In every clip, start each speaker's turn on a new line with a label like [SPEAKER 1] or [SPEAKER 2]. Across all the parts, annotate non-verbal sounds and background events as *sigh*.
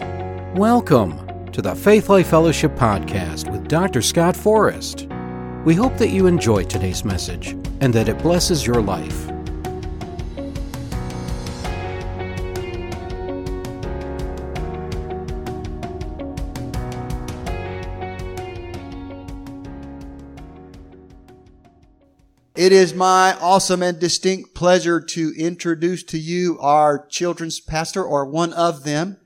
[SPEAKER 1] Welcome to the Faith Life Fellowship Podcast with Dr. Scott Forrest. We hope that you enjoy today's message and that it blesses your life.
[SPEAKER 2] It is my awesome and distinct pleasure to introduce to you our children's pastor or one of them.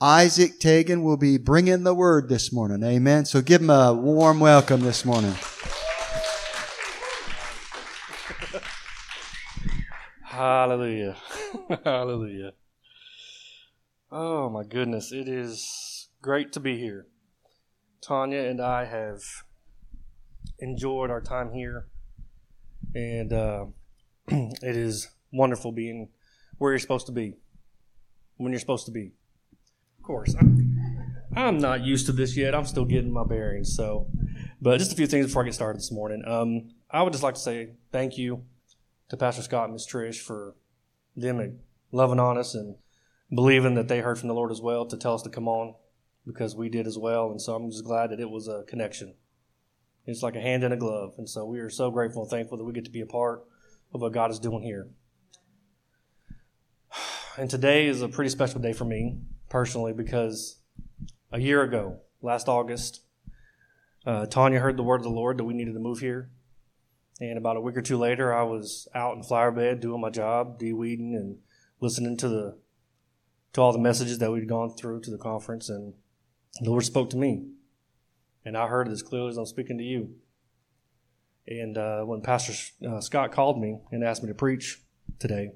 [SPEAKER 2] Isaac Tagan will be bringing the word this morning. Amen. So give him a warm welcome this morning.
[SPEAKER 3] Hallelujah. *laughs* Hallelujah. Oh my goodness. It is great to be here. Tanya and I have enjoyed our time here and uh, *clears throat* it is wonderful being where you're supposed to be when you're supposed to be. Course, I'm, I'm not used to this yet. I'm still getting my bearings. So, but just a few things before I get started this morning. Um, I would just like to say thank you to Pastor Scott and Miss Trish for them loving on us and believing that they heard from the Lord as well to tell us to come on because we did as well. And so I'm just glad that it was a connection. It's like a hand in a glove. And so we are so grateful and thankful that we get to be a part of what God is doing here. *sighs* And today is a pretty special day for me personally because a year ago, last August, uh, Tanya heard the word of the Lord that we needed to move here. And about a week or two later, I was out in flower bed doing my job, de-weeding and listening to the to all the messages that we'd gone through to the conference. And the Lord spoke to me. And I heard it as clearly as I'm speaking to you. And uh, when Pastor uh, Scott called me and asked me to preach today,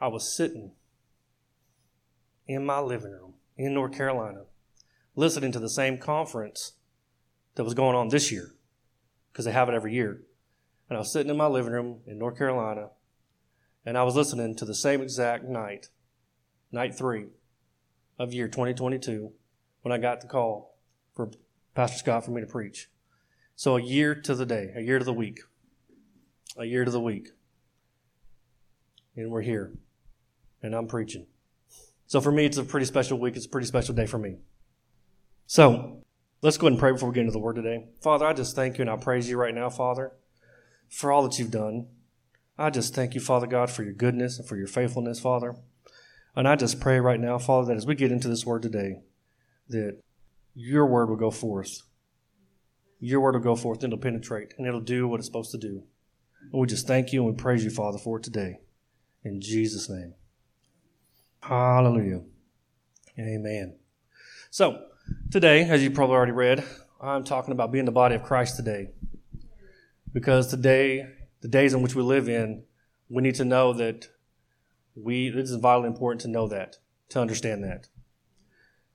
[SPEAKER 3] I was sitting in my living room in North Carolina, listening to the same conference that was going on this year, because they have it every year. And I was sitting in my living room in North Carolina, and I was listening to the same exact night, night three of year 2022, when I got the call for Pastor Scott for me to preach. So a year to the day, a year to the week, a year to the week. And we're here. And I'm preaching. So for me, it's a pretty special week. It's a pretty special day for me. So let's go ahead and pray before we get into the word today. Father, I just thank you and I praise you right now, Father, for all that you've done. I just thank you, Father God, for your goodness and for your faithfulness, Father. And I just pray right now, Father, that as we get into this word today, that your word will go forth. Your word will go forth and it'll penetrate and it'll do what it's supposed to do. And we just thank you and we praise you, Father, for it today. In Jesus' name. Hallelujah. Amen. So, today, as you probably already read, I'm talking about being the body of Christ today. Because today, the days in which we live in, we need to know that we, it is vitally important to know that, to understand that.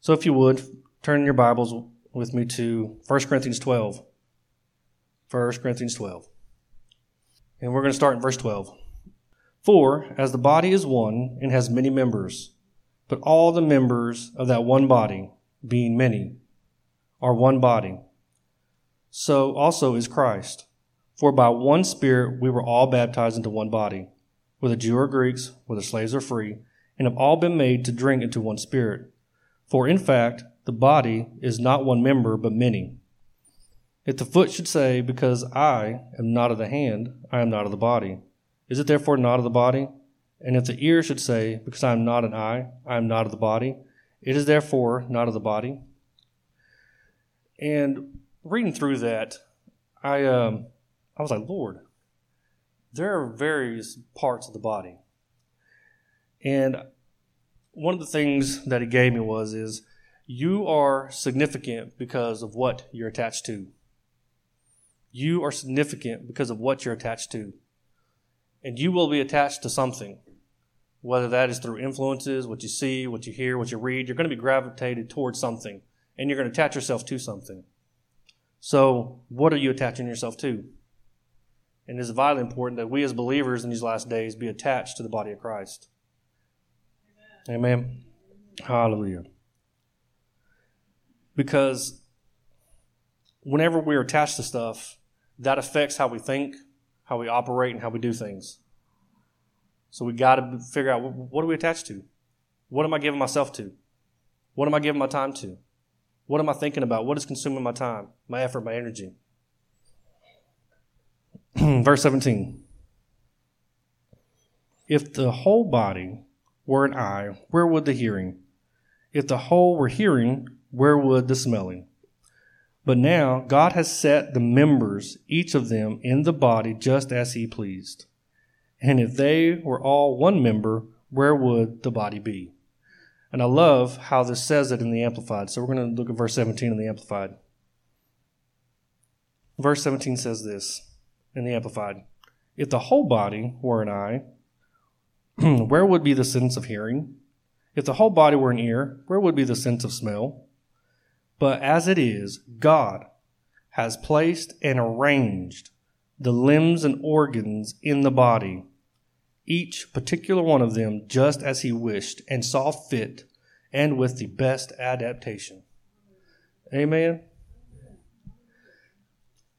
[SPEAKER 3] So, if you would, turn your Bibles with me to 1 Corinthians 12. 1 Corinthians 12. And we're going to start in verse 12. For, as the body is one and has many members, but all the members of that one body, being many, are one body, so also is Christ. For by one Spirit we were all baptized into one body, whether Jew or Greeks, whether slaves or free, and have all been made to drink into one Spirit. For in fact, the body is not one member, but many. If the foot should say, Because I am not of the hand, I am not of the body, is it therefore not of the body? And if the ear should say, Because I am not an eye, I am not of the body, it is therefore not of the body. And reading through that, I um, I was like, Lord, there are various parts of the body, and one of the things that He gave me was is you are significant because of what you're attached to. You are significant because of what you're attached to. And you will be attached to something, whether that is through influences, what you see, what you hear, what you read. You're going to be gravitated towards something, and you're going to attach yourself to something. So, what are you attaching yourself to? And it's vitally important that we as believers in these last days be attached to the body of Christ. Amen. Amen. Hallelujah because whenever we're attached to stuff, that affects how we think, how we operate, and how we do things. So we got to figure out what are we attached to? What am I giving myself to? What am I giving my time to? What am I thinking about? What is consuming my time, my effort, my energy? *clears throat* Verse 17. If the whole body were an eye, where would the hearing? If the whole were hearing, where would the smelling? But now God has set the members, each of them, in the body just as He pleased. And if they were all one member, where would the body be? And I love how this says it in the Amplified. So we're going to look at verse 17 in the Amplified. Verse 17 says this in the Amplified If the whole body were an eye, *clears throat* where would be the sense of hearing? If the whole body were an ear, where would be the sense of smell? But as it is, God has placed and arranged the limbs and organs in the body, each particular one of them just as He wished and saw fit, and with the best adaptation. Amen.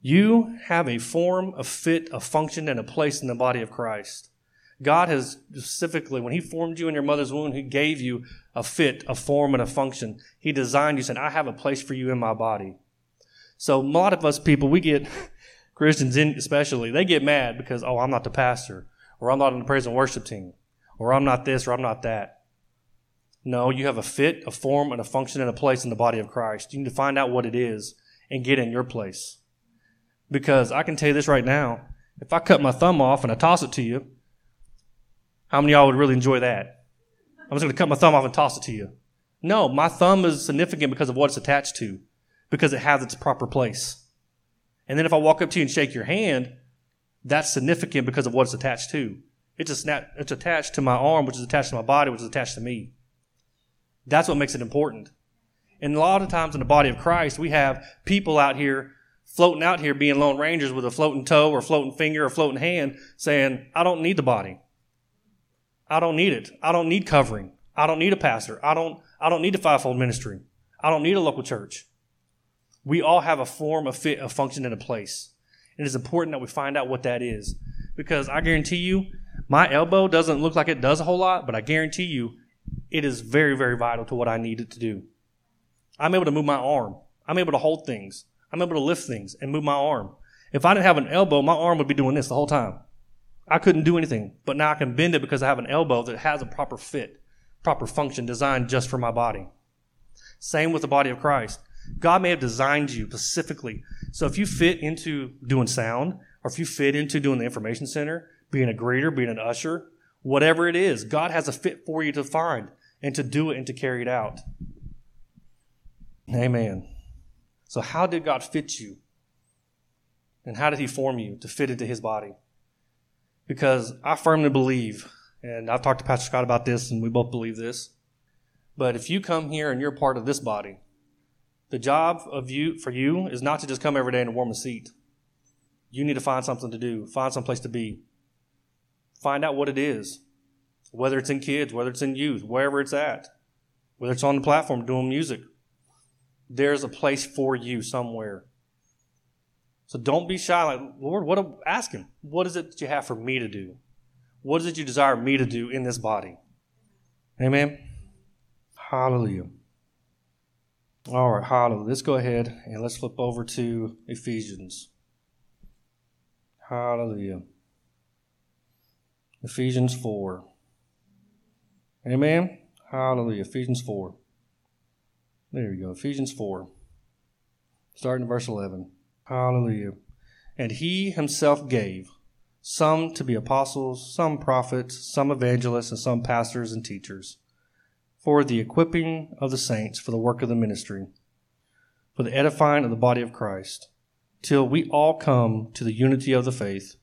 [SPEAKER 3] You have a form, a fit, a function, and a place in the body of Christ. God has specifically, when He formed you in your mother's womb, He gave you a fit, a form, and a function. He designed you, said, I have a place for you in my body. So a lot of us people, we get, *laughs* Christians in, especially, they get mad because, oh, I'm not the pastor, or I'm not on the praise and worship team, or I'm not this, or I'm not that. No, you have a fit, a form, and a function and a place in the body of Christ. You need to find out what it is and get in your place. Because I can tell you this right now. If I cut my thumb off and I toss it to you, how many of y'all would really enjoy that? I'm just going to cut my thumb off and toss it to you. No, my thumb is significant because of what it's attached to, because it has its proper place. And then if I walk up to you and shake your hand, that's significant because of what it's attached to. It's, a snap, it's attached to my arm, which is attached to my body, which is attached to me. That's what makes it important. And a lot of times in the body of Christ, we have people out here floating out here being lone rangers with a floating toe or floating finger or floating hand saying, I don't need the body. I don't need it. I don't need covering. I don't need a pastor. I don't, I don't need a fivefold ministry. I don't need a local church. We all have a form, a fit, a function, and a place. It is important that we find out what that is. Because I guarantee you, my elbow doesn't look like it does a whole lot, but I guarantee you, it is very, very vital to what I need it to do. I'm able to move my arm. I'm able to hold things. I'm able to lift things and move my arm. If I didn't have an elbow, my arm would be doing this the whole time. I couldn't do anything, but now I can bend it because I have an elbow that has a proper fit, proper function designed just for my body. Same with the body of Christ. God may have designed you specifically. So if you fit into doing sound, or if you fit into doing the information center, being a greeter, being an usher, whatever it is, God has a fit for you to find and to do it and to carry it out. Amen. So, how did God fit you? And how did He form you to fit into His body? Because I firmly believe, and I've talked to Pastor Scott about this, and we both believe this. But if you come here and you're part of this body, the job of you for you is not to just come every day and warm a seat. You need to find something to do, find some place to be. Find out what it is. Whether it's in kids, whether it's in youth, wherever it's at, whether it's on the platform doing music. There's a place for you somewhere. So don't be shy. Like, Lord, what? Ask Him. What is it that you have for me to do? What is it you desire me to do in this body? Amen. Hallelujah. All right, hallelujah. Let's go ahead and let's flip over to Ephesians. Hallelujah. Ephesians 4. Amen. Hallelujah. Ephesians 4. There you go. Ephesians 4. Starting in verse 11. Hallelujah. And he himself gave some to be apostles, some prophets, some evangelists, and some pastors and teachers for the equipping of the saints for the work of the ministry, for the edifying of the body of Christ, till we all come to the unity of the faith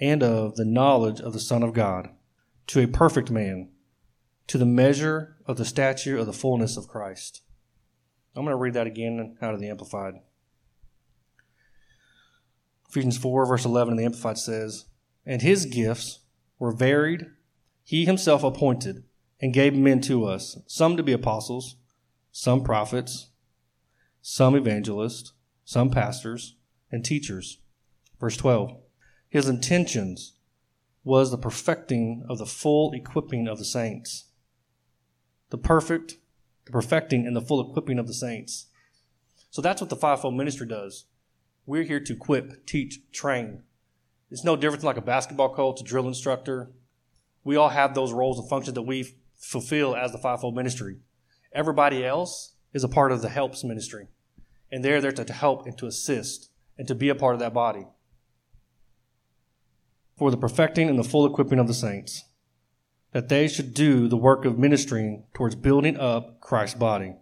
[SPEAKER 3] and of the knowledge of the Son of God, to a perfect man, to the measure of the stature of the fullness of Christ. I'm going to read that again out of the Amplified. Ephesians 4, verse 11 in the Amplified says, And his gifts were varied, he himself appointed, and gave men to us, some to be apostles, some prophets, some evangelists, some pastors, and teachers. Verse 12. His intentions was the perfecting of the full equipping of the saints. The perfect the perfecting and the full equipping of the saints. So that's what the fivefold ministry does. We're here to equip, teach, train. It's no different like a basketball coach, a drill instructor. We all have those roles and functions that we fulfill as the fivefold ministry. Everybody else is a part of the helps ministry. And they're there to help and to assist and to be a part of that body. For the perfecting and the full equipping of the saints, that they should do the work of ministering towards building up Christ's body,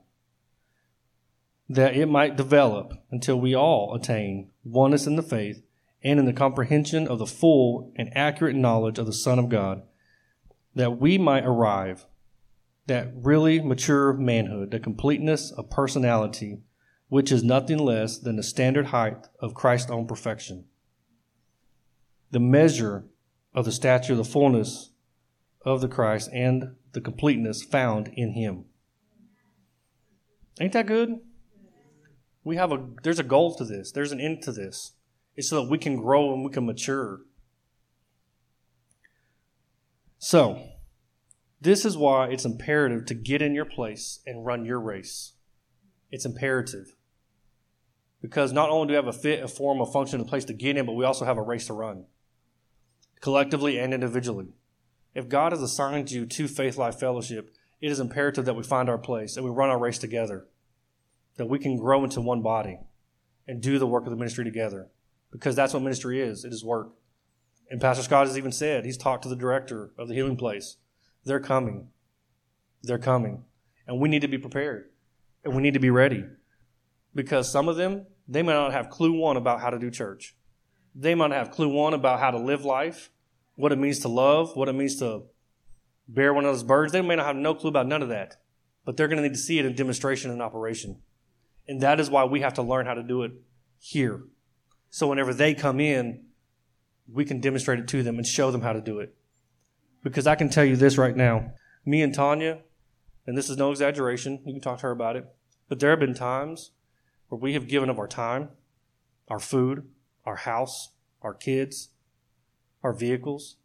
[SPEAKER 3] that it might develop until we all attain oneness in the faith and in the comprehension of the full and accurate knowledge of the Son of God, that we might arrive that really mature manhood, the completeness of personality, which is nothing less than the standard height of Christ's own perfection. The measure of the stature of the fullness of the Christ and the completeness found in him. Ain't that good? We have a there's a goal to this. There's an end to this. It's so that we can grow and we can mature. So, this is why it's imperative to get in your place and run your race. It's imperative. Because not only do we have a fit, a form, a function, a place to get in, but we also have a race to run, collectively and individually. If God has assigned you to Faith Life Fellowship, it is imperative that we find our place and we run our race together, that we can grow into one body and do the work of the ministry together. Because that's what ministry is it is work. And Pastor Scott has even said, he's talked to the director of the healing place they're coming. They're coming. And we need to be prepared. And we need to be ready. Because some of them, they may not have clue one about how to do church. They might not have clue one about how to live life, what it means to love, what it means to bear one of those birds. They may not have no clue about none of that. But they're going to need to see it in demonstration and operation. And that is why we have to learn how to do it here. So whenever they come in, we can demonstrate it to them and show them how to do it. Because I can tell you this right now. Me and Tanya, and this is no exaggeration, you can talk to her about it, but there have been times where we have given of our time, our food, our house, our kids, our vehicles,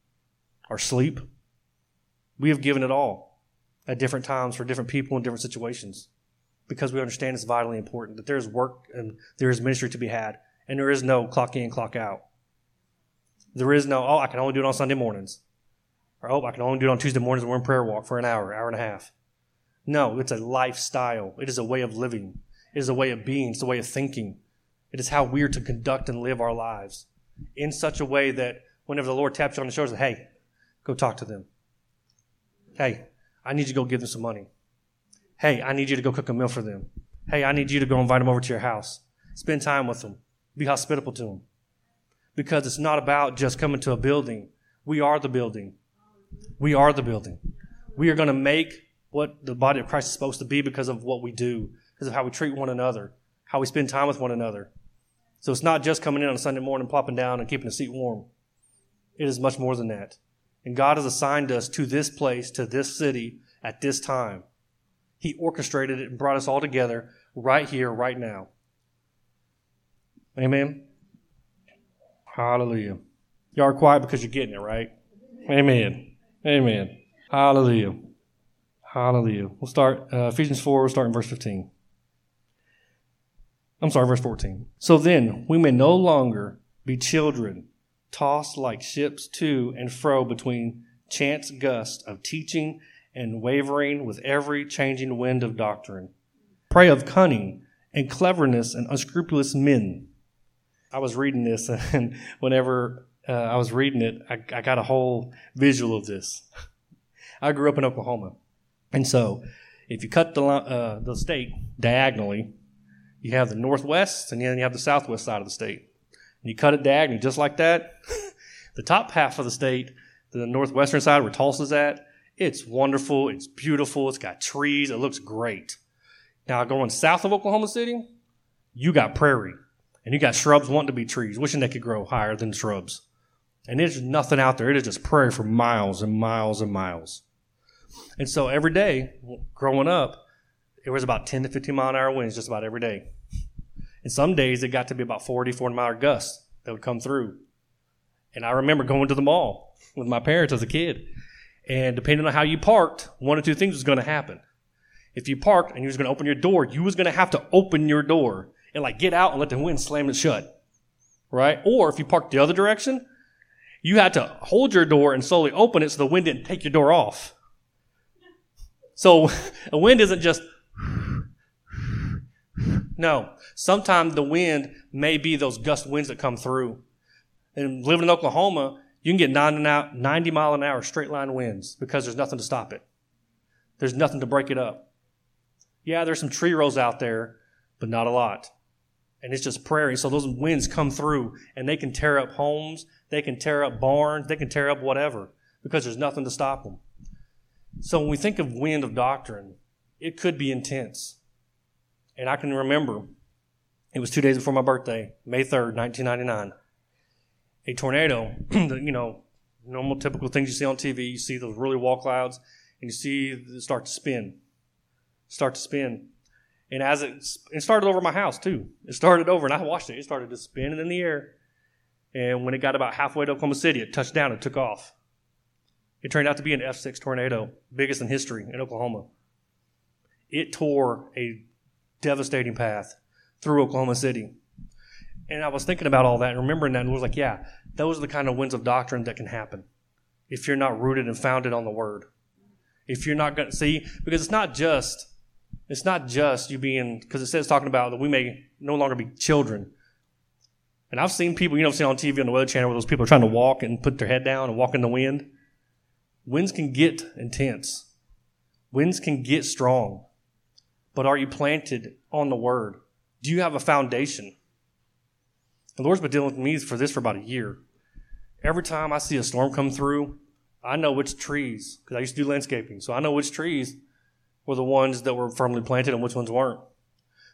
[SPEAKER 3] our sleep. We have given it all at different times for different people in different situations because we understand it's vitally important that there is work and there is ministry to be had and there is no clock in, clock out. There is no, oh, I can only do it on Sunday mornings. Or, oh, I can only do it on Tuesday mornings when we're in prayer walk for an hour, hour and a half. No, it's a lifestyle. It is a way of living. It is a way of being. It's a way of thinking. It is how we're to conduct and live our lives in such a way that whenever the Lord taps you on the shoulder, hey, go talk to them. Hey, I need you to go give them some money. Hey, I need you to go cook a meal for them. Hey, I need you to go invite them over to your house. Spend time with them. Be hospitable to them. Because it's not about just coming to a building. We are the building. We are the building. We are going to make what the body of Christ is supposed to be because of what we do, because of how we treat one another, how we spend time with one another. So it's not just coming in on a Sunday morning, plopping down, and keeping the seat warm. It is much more than that. And God has assigned us to this place, to this city, at this time. He orchestrated it and brought us all together right here, right now. Amen. Hallelujah. Y'all are quiet because you're getting it, right? Amen. Amen. Hallelujah. Hallelujah. We'll start uh, Ephesians 4, we'll start in verse 15. I'm sorry, verse 14. So then, we may no longer be children, tossed like ships to and fro between chance gusts of teaching and wavering with every changing wind of doctrine. Prey of cunning and cleverness and unscrupulous men. I was reading this, *laughs* and whenever uh, I was reading it, I, I got a whole visual of this. I grew up in Oklahoma, and so if you cut the uh, the state diagonally, you have the northwest, and then you have the southwest side of the state. And you cut it diagonally just like that. *laughs* the top half of the state, the northwestern side where Tulsa's at, it's wonderful. It's beautiful. It's got trees. It looks great. Now going south of Oklahoma City, you got prairie, and you got shrubs wanting to be trees, wishing they could grow higher than shrubs. And there's nothing out there. It is just prairie for miles and miles and miles. And so every day, growing up, it was about 10 to 15 mile an hour winds just about every day. And some days it got to be about 40, 40 mile gusts that would come through. And I remember going to the mall with my parents as a kid. And depending on how you parked, one or two things was going to happen. If you parked and you was going to open your door, you was going to have to open your door and like get out and let the wind slam it shut. Right? Or if you parked the other direction, you had to hold your door and slowly open it so the wind didn't take your door off. So *laughs* a wind isn't just *sighs* no. Sometimes the wind may be those gust winds that come through. And living in Oklahoma, you can get 90 mile an hour straight line winds because there's nothing to stop it. There's nothing to break it up. Yeah, there's some tree rows out there, but not a lot. And it's just prairie. So those winds come through and they can tear up homes, they can tear up barns, they can tear up whatever because there's nothing to stop them. So when we think of wind of doctrine, it could be intense. And I can remember it was two days before my birthday, May 3rd, 1999. A tornado, *clears throat* you know, normal typical things you see on TV. You see those really wall clouds and you see it start to spin, start to spin. And as it, it started over my house too. It started over and I watched it. It started to spin in the air. And when it got about halfway to Oklahoma City, it touched down and took off. It turned out to be an F6 tornado, biggest in history in Oklahoma. It tore a devastating path through Oklahoma City. And I was thinking about all that and remembering that and was like, yeah, those are the kind of winds of doctrine that can happen if you're not rooted and founded on the word. If you're not going to see, because it's not just, it's not just you being, because it says talking about that we may no longer be children. And I've seen people, you know, seen on TV on the Weather Channel where those people are trying to walk and put their head down and walk in the wind. Winds can get intense. Winds can get strong. But are you planted on the word? Do you have a foundation? The Lord's been dealing with me for this for about a year. Every time I see a storm come through, I know which trees, because I used to do landscaping, so I know which trees were the ones that were firmly planted and which ones weren't.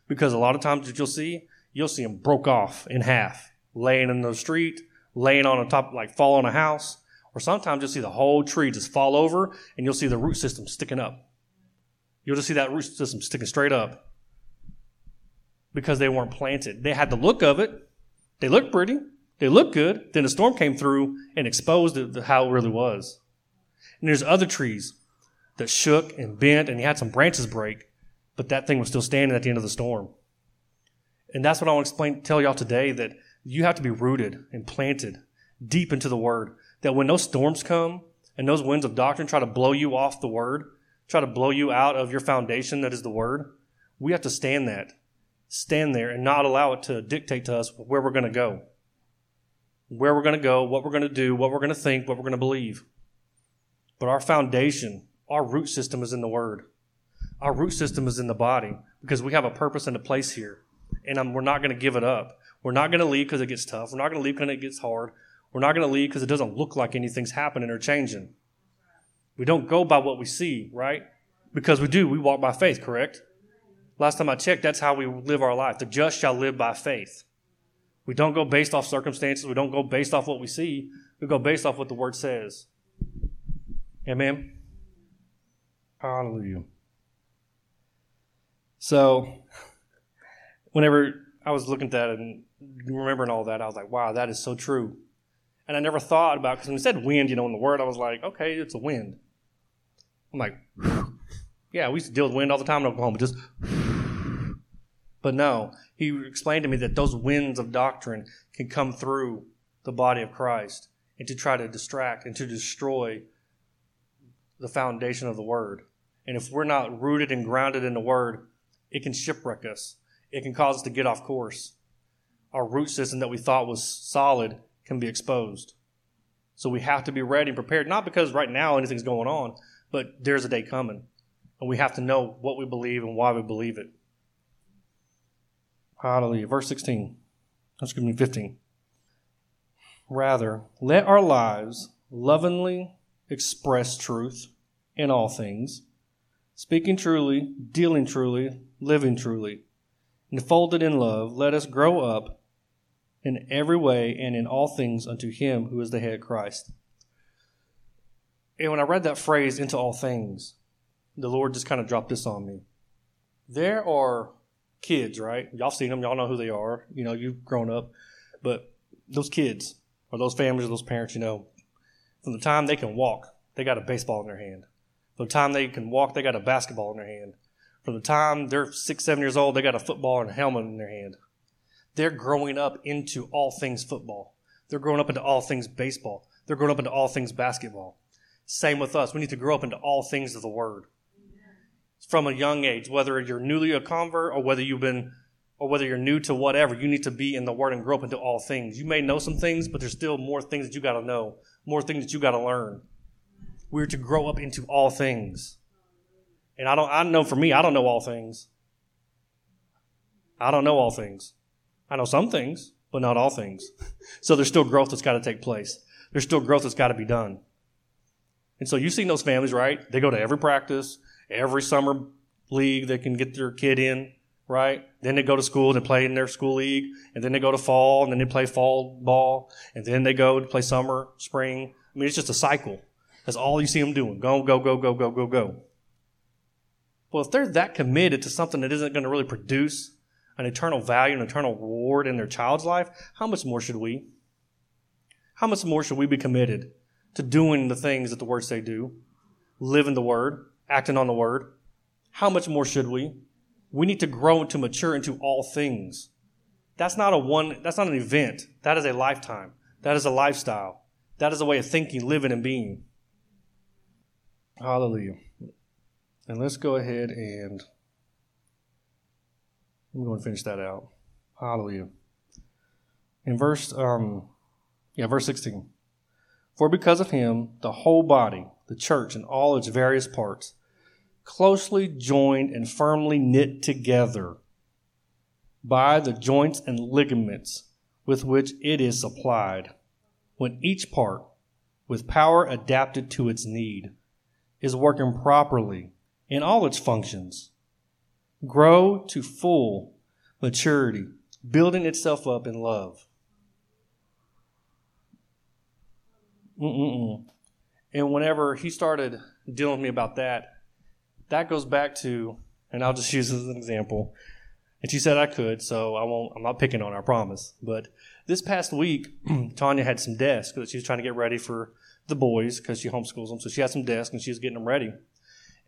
[SPEAKER 3] Because a lot of times that you'll see, you'll see them broke off in half, laying in the street, laying on a top, like fall on a house, or sometimes you'll see the whole tree just fall over and you'll see the root system sticking up. You'll just see that root system sticking straight up because they weren't planted. They had the look of it. They looked pretty. They looked good. Then the storm came through and exposed it, how it really was. And there's other trees that shook and bent and you had some branches break, but that thing was still standing at the end of the storm. And that's what I want to explain, tell y'all today that you have to be rooted and planted deep into the word. That when those storms come and those winds of doctrine try to blow you off the word, try to blow you out of your foundation that is the Word, we have to stand that. Stand there and not allow it to dictate to us where we're going to go. Where we're going to go, what we're going to do, what we're going to think, what we're going to believe. But our foundation, our root system is in the Word. Our root system is in the body because we have a purpose and a place here. And um, we're not going to give it up. We're not going to leave because it gets tough. We're not going to leave because it gets hard. We're not going to leave because it doesn't look like anything's happening or changing. We don't go by what we see, right? Because we do. We walk by faith, correct? Last time I checked, that's how we live our life. The just shall live by faith. We don't go based off circumstances. We don't go based off what we see. We go based off what the word says. Amen. Hallelujah. So, whenever I was looking at that and remembering all that, I was like, wow, that is so true. And I never thought about, because when it said wind, you know, in the word, I was like, okay, it's a wind. I'm like, yeah, we used to deal with wind all the time in Oklahoma, just. But no, he explained to me that those winds of doctrine can come through the body of Christ and to try to distract and to destroy the foundation of the Word. And if we're not rooted and grounded in the Word, it can shipwreck us. It can cause us to get off course. Our root system that we thought was solid can be exposed. So we have to be ready and prepared, not because right now anything's going on, but there's a day coming. And we have to know what we believe and why we believe it. Hallelujah. Verse 16. Excuse me, 15. Rather, let our lives lovingly express truth in all things, speaking truly, dealing truly, living truly. Enfolded in love, let us grow up in every way and in all things unto him who is the head Christ and when I read that phrase, into all things, the Lord just kind of dropped this on me. There are kids, right? Y'all seen them, y'all know who they are. You know, you've grown up. But those kids, or those families, or those parents, you know, from the time they can walk, they got a baseball in their hand. From the time they can walk, they got a basketball in their hand. From the time they're six, seven years old, they got a football and a helmet in their hand. They're growing up into all things football. They're growing up into all things baseball. They're growing up into all things basketball. Same with us. We need to grow up into all things of the Word. From a young age, whether you're newly a convert or whether you've been or whether you're new to whatever, you need to be in the Word and grow up into all things. You may know some things, but there's still more things that you got to know, more things that you got to learn. We're to grow up into all things. And I don't, I know for me, I don't know all things. I don't know all things. I know some things, but not all things. *laughs* so there's still growth that's got to take place. There's still growth that's got to be done. And so you've seen those families, right? They go to every practice, every summer league they can get their kid in right? Then they go to school and play in their school league, and then they go to fall, and then they play fall ball, and then they go to play summer, spring. I mean, it's just a cycle. That's all you see them doing. Go, go, go, go, go, go, go. Well, if they're that committed to something that isn't going to really produce an eternal value, an eternal reward in their child's life, how much more should we? How much more should we be committed to doing the things that the Word say do, living the Word, acting on the Word? How much more should we? We need to grow and to mature into all things. That's not a one, that's not an event. That is a lifetime. That is a lifestyle. That is a way of thinking, living, and being. Hallelujah. And let's go ahead and I'm going to finish that out. Hallelujah. In verse, um, yeah, verse 16. For because of him, the whole body, the church, and all its various parts, closely joined and firmly knit together by the joints and ligaments with which it is supplied, when each part, with power adapted to its need, is working properly in all its functions, grow to full maturity, building itself up in love. Mm-mm-mm. And whenever he started dealing with me about that, that goes back to, and I'll just *laughs* use as an example. And she said I could, so I won't. I'm not picking on her, I promise. But this past week, *clears throat* Tanya had some desks that she was trying to get ready for the boys because she homeschools them. So she had some desks and she was getting them ready.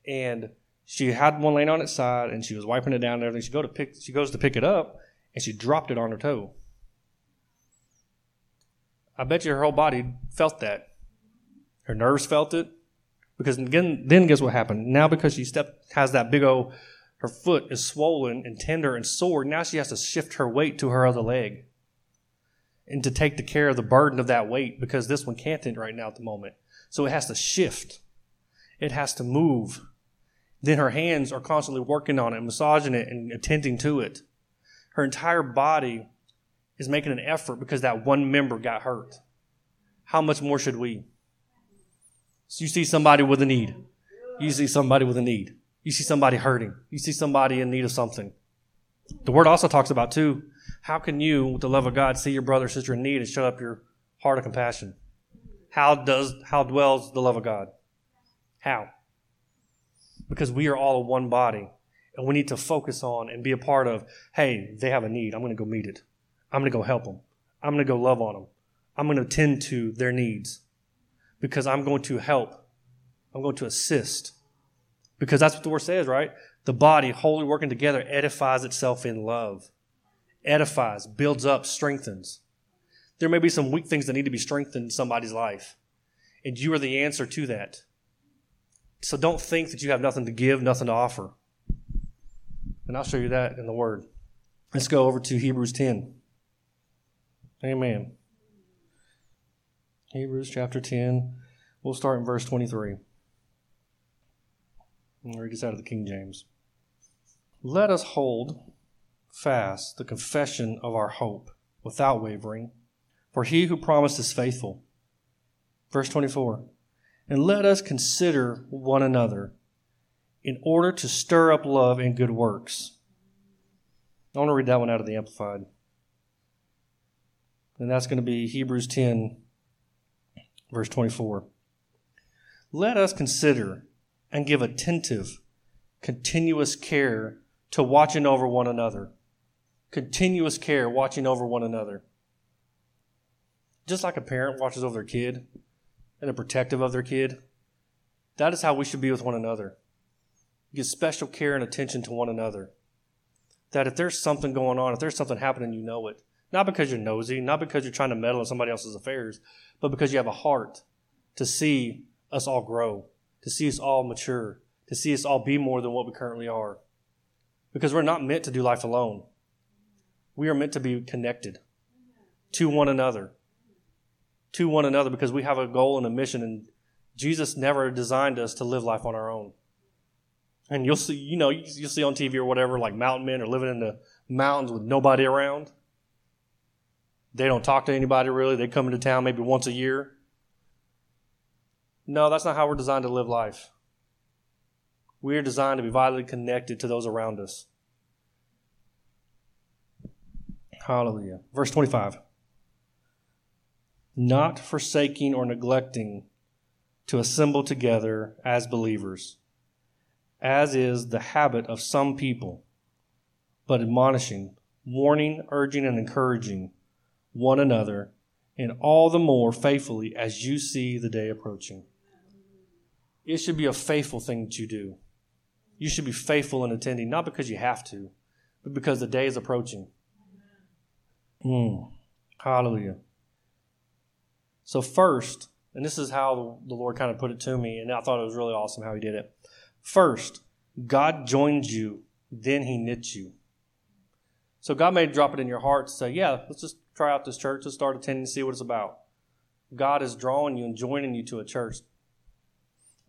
[SPEAKER 3] And she had one laying on its side and she was wiping it down and everything. She go to pick. She goes to pick it up and she dropped it on her toe. I bet you her whole body felt that. Her nerves felt it. Because again, then guess what happened? Now because she stepped, has that big old, her foot is swollen and tender and sore. Now she has to shift her weight to her other leg, and to take the care of the burden of that weight because this one can't right now at the moment. So it has to shift. It has to move. Then her hands are constantly working on it, massaging it, and attending to it. Her entire body is making an effort because that one member got hurt. How much more should we? So you see somebody with a need. You see somebody with a need. You see somebody hurting. You see somebody in need of something. The word also talks about, too, how can you, with the love of God, see your brother or sister in need and shut up your heart of compassion? How does, how dwells the love of God? How? Because we are all one body and we need to focus on and be a part of, hey, they have a need. I'm going to go meet it. I'm going to go help them. I'm going to go love on them. I'm going to tend to their needs because I'm going to help. I'm going to assist. Because that's what the word says, right? The body, wholly working together, edifies itself in love. Edifies, builds up, strengthens. There may be some weak things that need to be strengthened in somebody's life. And you are the answer to that. So don't think that you have nothing to give, nothing to offer. And I'll show you that in the Word. Let's go over to Hebrews 10. Amen. Hebrews chapter 10. We'll start in verse 23. I'll read this out of the King James. Let us hold fast the confession of our hope without wavering, for he who promised is faithful. Verse 24. And let us consider one another in order to stir up love and good works. I want to read that one out of the Amplified. And that's going to be Hebrews 10, Verse 24. Let us consider and give attentive, continuous care to watching over one another. Continuous care, watching over one another. Just like a parent watches over their kid and they're protective of their kid, that is how we should be with one another. give special care and attention to one another. That if there's something going on, if there's something happening, you know it. Not because you're nosy, not because you're trying to meddle in somebody else's affairs, but because you have a heart to see us all grow, to see us all mature, to see us all be more than what we currently are. Because we're not meant to do life alone. We are meant to be connected to one another. To one another because we have a goal and a mission, and Jesus never designed us to live life on our own. And you'll see, you know, you'll see on TV or whatever, like mountain men are living in the mountains with nobody around. They don't talk to anybody really. They come into town maybe once a year. No, that's not how we're designed to live life. We are designed to be vitally connected to those around us. Hallelujah. Verse 25. Not forsaking or neglecting to assemble together as believers, as is the habit of some people, but admonishing, warning, urging, and encouraging one another, and all the more faithfully as you see the day approaching. It should be a faithful thing that you do. You should be faithful in attending, not because you have to, but because the day is approaching. Mm. Hallelujah. So, first, and this is how the Lord kind of put it to me, and I thought it was really awesome how He did it. First, God joined you, then He knit you. So, God may drop it in your heart to say, Yeah, let's just try out this church, let's start attending, see what it's about. God is drawing you and joining you to a church.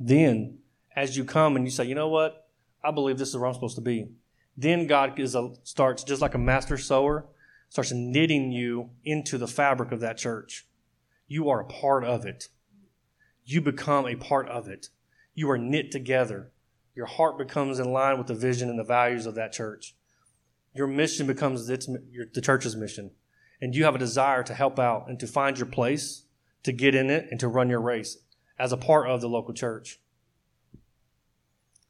[SPEAKER 3] Then, as you come and you say, You know what? I believe this is where I'm supposed to be. Then God is a, starts, just like a master sewer, starts knitting you into the fabric of that church. You are a part of it. You become a part of it. You are knit together. Your heart becomes in line with the vision and the values of that church. Your mission becomes its, your, the church's mission. And you have a desire to help out and to find your place, to get in it, and to run your race as a part of the local church.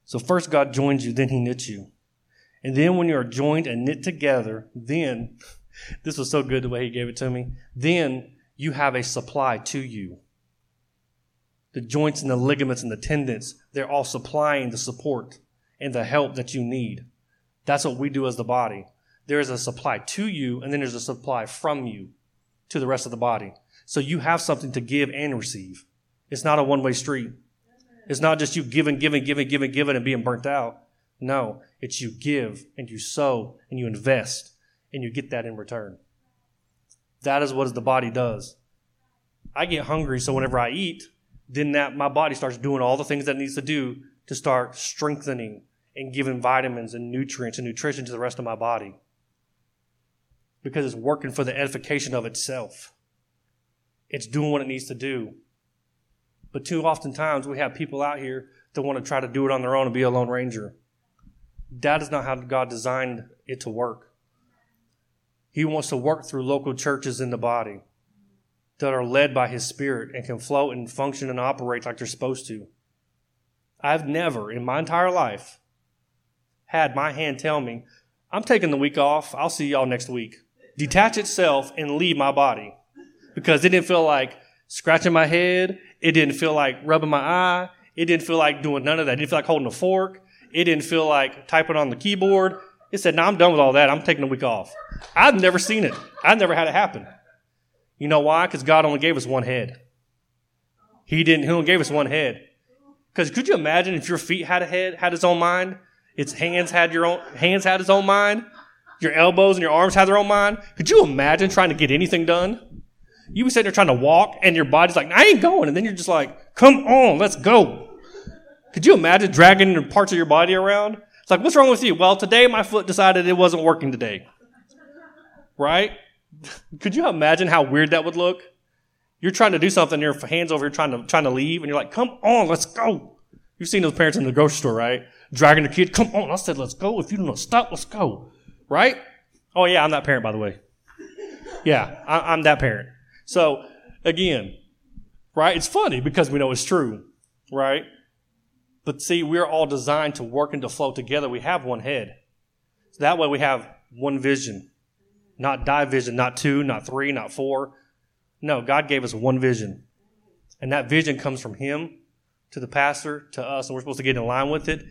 [SPEAKER 3] So first God joins you, then he knits you. And then when you are joined and knit together, then *laughs* this was so good the way he gave it to me. Then you have a supply to you. The joints and the ligaments and the tendons, they're all supplying the support and the help that you need. That's what we do as the body. There is a supply to you, and then there's a supply from you to the rest of the body. So you have something to give and receive. It's not a one way street. It's not just you giving, giving, giving, giving, giving, and being burnt out. No, it's you give and you sow and you invest and you get that in return. That is what the body does. I get hungry, so whenever I eat, then that my body starts doing all the things that it needs to do to start strengthening and giving vitamins and nutrients and nutrition to the rest of my body. Because it's working for the edification of itself. It's doing what it needs to do. But too often times we have people out here that want to try to do it on their own and be a lone ranger. That is not how God designed it to work. He wants to work through local churches in the body that are led by His Spirit and can flow and function and operate like they're supposed to. I've never in my entire life had my hand tell me, I'm taking the week off. I'll see y'all next week. Detach itself and leave my body because it didn't feel like scratching my head. It didn't feel like rubbing my eye. It didn't feel like doing none of that. It didn't feel like holding a fork. It didn't feel like typing on the keyboard. It said, No, I'm done with all that. I'm taking a week off. I've never seen it. I've never had it happen. You know why? Because God only gave us one head. He didn't, He only gave us one head. Because could you imagine if your feet had a head, had its own mind? Its hands had your own, hands had its own mind? Your elbows and your arms have their own mind? Could you imagine trying to get anything done? You be sitting there trying to walk and your body's like, I ain't going. And then you're just like, come on, let's go. Could you imagine dragging parts of your body around? It's like, what's wrong with you? Well, today my foot decided it wasn't working today. Right? *laughs* Could you imagine how weird that would look? You're trying to do something, your hands over here trying to trying to leave, and you're like, come on, let's go. You've seen those parents in the grocery store, right? Dragging the kid, come on, I said, let's go. If you don't stop, let's go. Right? Oh yeah, I'm that parent, by the way. Yeah, I, I'm that parent. So again, right? It's funny because we know it's true, right? But see, we're all designed to work and to flow together. We have one head. So that way we have one vision. Not division, not two, not three, not four. No, God gave us one vision. And that vision comes from Him to the pastor to us, and we're supposed to get in line with it.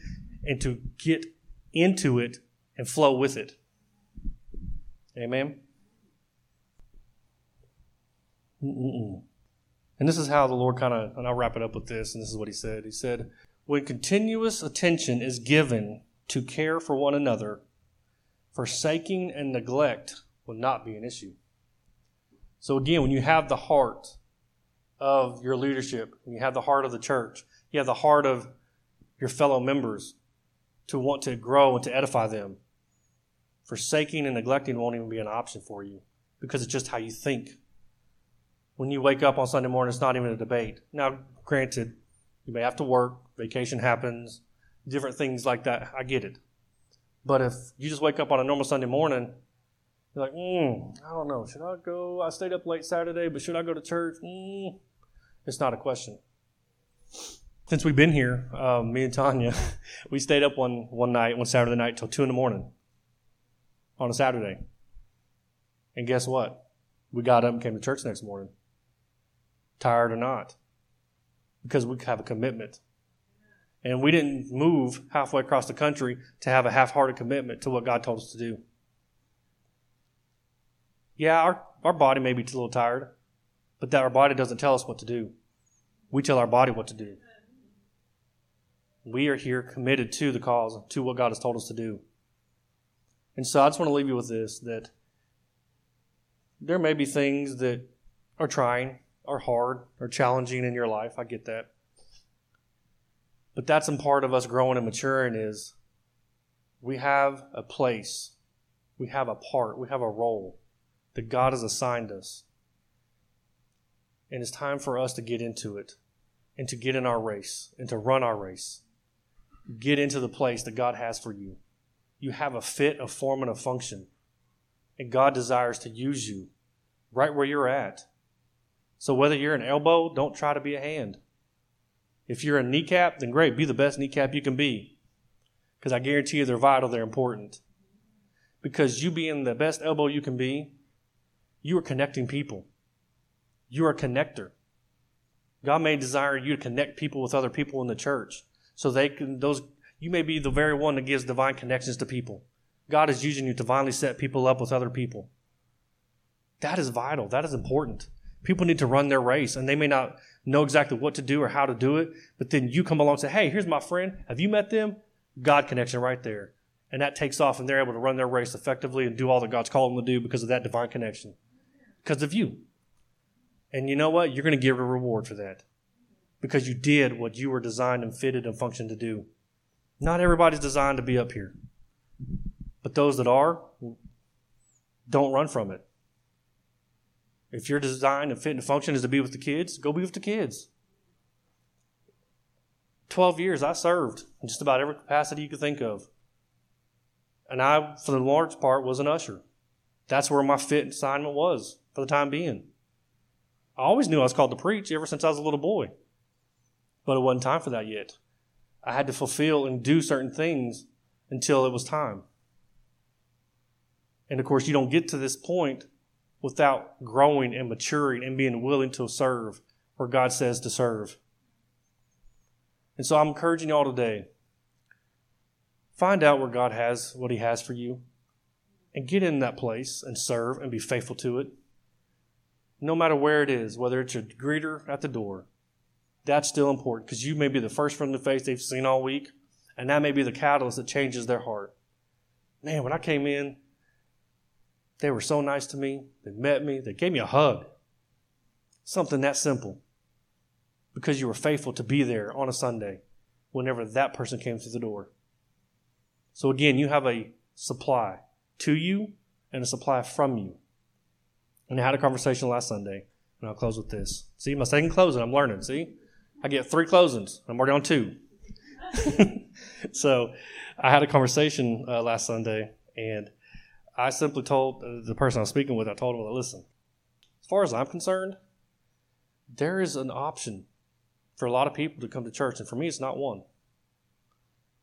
[SPEAKER 3] and to get into it and flow with it. Amen. Mm-mm. And this is how the Lord kind of, and I'll wrap it up with this, and this is what He said. He said, When continuous attention is given to care for one another, forsaking and neglect will not be an issue. So again, when you have the heart of your leadership, when you have the heart of the church, you have the heart of your fellow members to want to grow and to edify them, forsaking and neglecting won't even be an option for you because it's just how you think. When you wake up on Sunday morning, it's not even a debate. Now, granted, you may have to work, vacation happens, different things like that. I get it. But if you just wake up on a normal Sunday morning, you're like, mm, I don't know, should I go? I stayed up late Saturday, but should I go to church? Mm, it's not a question. Since we've been here, um, me and Tanya, *laughs* we stayed up one, one night, one Saturday night, till 2 in the morning on a Saturday. And guess what? We got up and came to church next morning, tired or not, because we have a commitment and we didn't move halfway across the country to have a half hearted commitment to what God told us to do. Yeah, our, our body may be a little tired, but that our body doesn't tell us what to do. We tell our body what to do. We are here committed to the cause, to what God has told us to do. And so I just want to leave you with this that there may be things that are trying, are hard, are challenging in your life. I get that. But that's in part of us growing and maturing is we have a place, we have a part, we have a role that God has assigned us. And it's time for us to get into it and to get in our race and to run our race. Get into the place that God has for you. You have a fit, a form, and a function. And God desires to use you right where you're at. So whether you're an elbow, don't try to be a hand. If you're a kneecap, then great, be the best kneecap you can be. Because I guarantee you they're vital, they're important. Because you being the best elbow you can be, you are connecting people. You are a connector. God may desire you to connect people with other people in the church. So they can, those, you may be the very one that gives divine connections to people. God is using you to divinely set people up with other people. That is vital. That is important. People need to run their race and they may not know exactly what to do or how to do it, but then you come along and say, Hey, here's my friend. Have you met them? God connection right there. And that takes off and they're able to run their race effectively and do all that God's called them to do because of that divine connection. Because of you. And you know what? You're going to give a reward for that. Because you did what you were designed and fitted and functioned to do. Not everybody's designed to be up here. But those that are, don't run from it. If your design and fit and function is to be with the kids, go be with the kids. 12 years I served in just about every capacity you could think of. And I, for the large part, was an usher. That's where my fit assignment was for the time being. I always knew I was called to preach ever since I was a little boy. But it wasn't time for that yet. I had to fulfill and do certain things until it was time. And of course, you don't get to this point without growing and maturing and being willing to serve where God says to serve. And so I'm encouraging y'all today find out where God has what He has for you and get in that place and serve and be faithful to it. No matter where it is, whether it's your greeter at the door, that's still important because you may be the first friend the face they've seen all week, and that may be the catalyst that changes their heart. Man, when I came in, they were so nice to me. They met me. They gave me a hug. Something that simple. Because you were faithful to be there on a Sunday whenever that person came through the door. So again, you have a supply to you and a supply from you. And I had a conversation last Sunday, and I'll close with this. See, my second closing, I'm learning. See, I get three closings. I'm already on two. *laughs* so I had a conversation uh, last Sunday, and I simply told uh, the person I was speaking with, I told him, listen, as far as I'm concerned, there is an option for a lot of people to come to church, and for me, it's not one.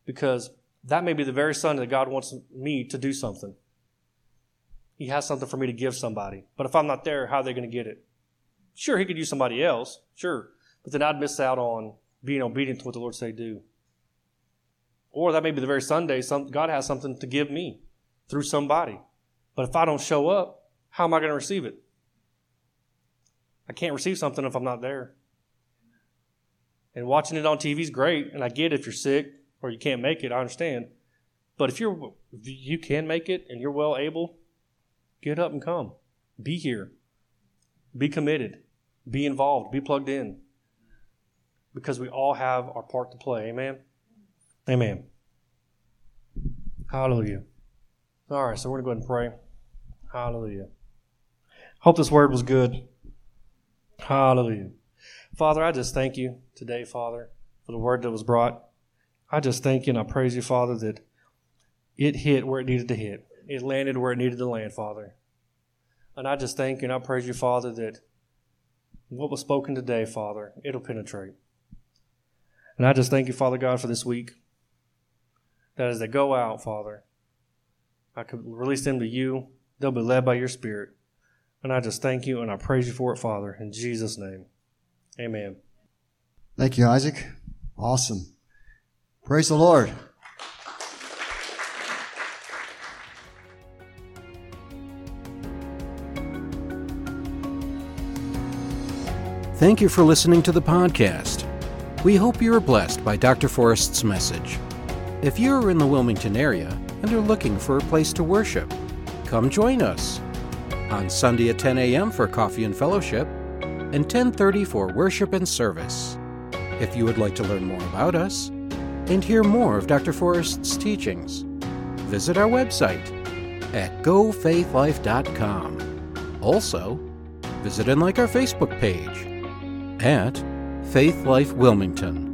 [SPEAKER 3] Because that may be the very Sunday that God wants me to do something. He has something for me to give somebody. But if I'm not there, how are they going to get it? Sure, He could use somebody else, sure. But then I'd miss out on being obedient to what the Lord say do. Or that may be the very Sunday some, God has something to give me through somebody. But if I don't show up, how am I going to receive it? I can't receive something if I'm not there. And watching it on TV is great, and I get if you're sick or you can't make it, I understand. But if you're if you can make it and you're well able, get up and come. Be here. Be committed. Be involved. Be plugged in. Because we all have our part to play. Amen. Amen. Hallelujah. All right, so we're going to go ahead and pray. Hallelujah. Hope this word was good. Hallelujah. Father, I just thank you today, Father, for the word that was brought. I just thank you and I praise you, Father, that it hit where it needed to hit. It landed where it needed to land, Father. And I just thank you and I praise you, Father, that what was spoken today, Father, it'll penetrate. And I just thank you, Father God, for this week. That as they go out, Father, I could release them to you. They'll be led by your Spirit. And I just thank you and I praise you for it, Father, in Jesus' name. Amen.
[SPEAKER 2] Thank you, Isaac. Awesome. Praise the Lord.
[SPEAKER 1] Thank you for listening to the podcast. We hope you are blessed by Dr. Forrest's message. If you are in the Wilmington area and are looking for a place to worship, come join us on Sunday at 10 a.m. for coffee and fellowship and 10:30 for worship and service. If you would like to learn more about us and hear more of Dr. Forrest's teachings, visit our website at gofaithlife.com. Also, visit and like our Facebook page at Faith Life Wilmington.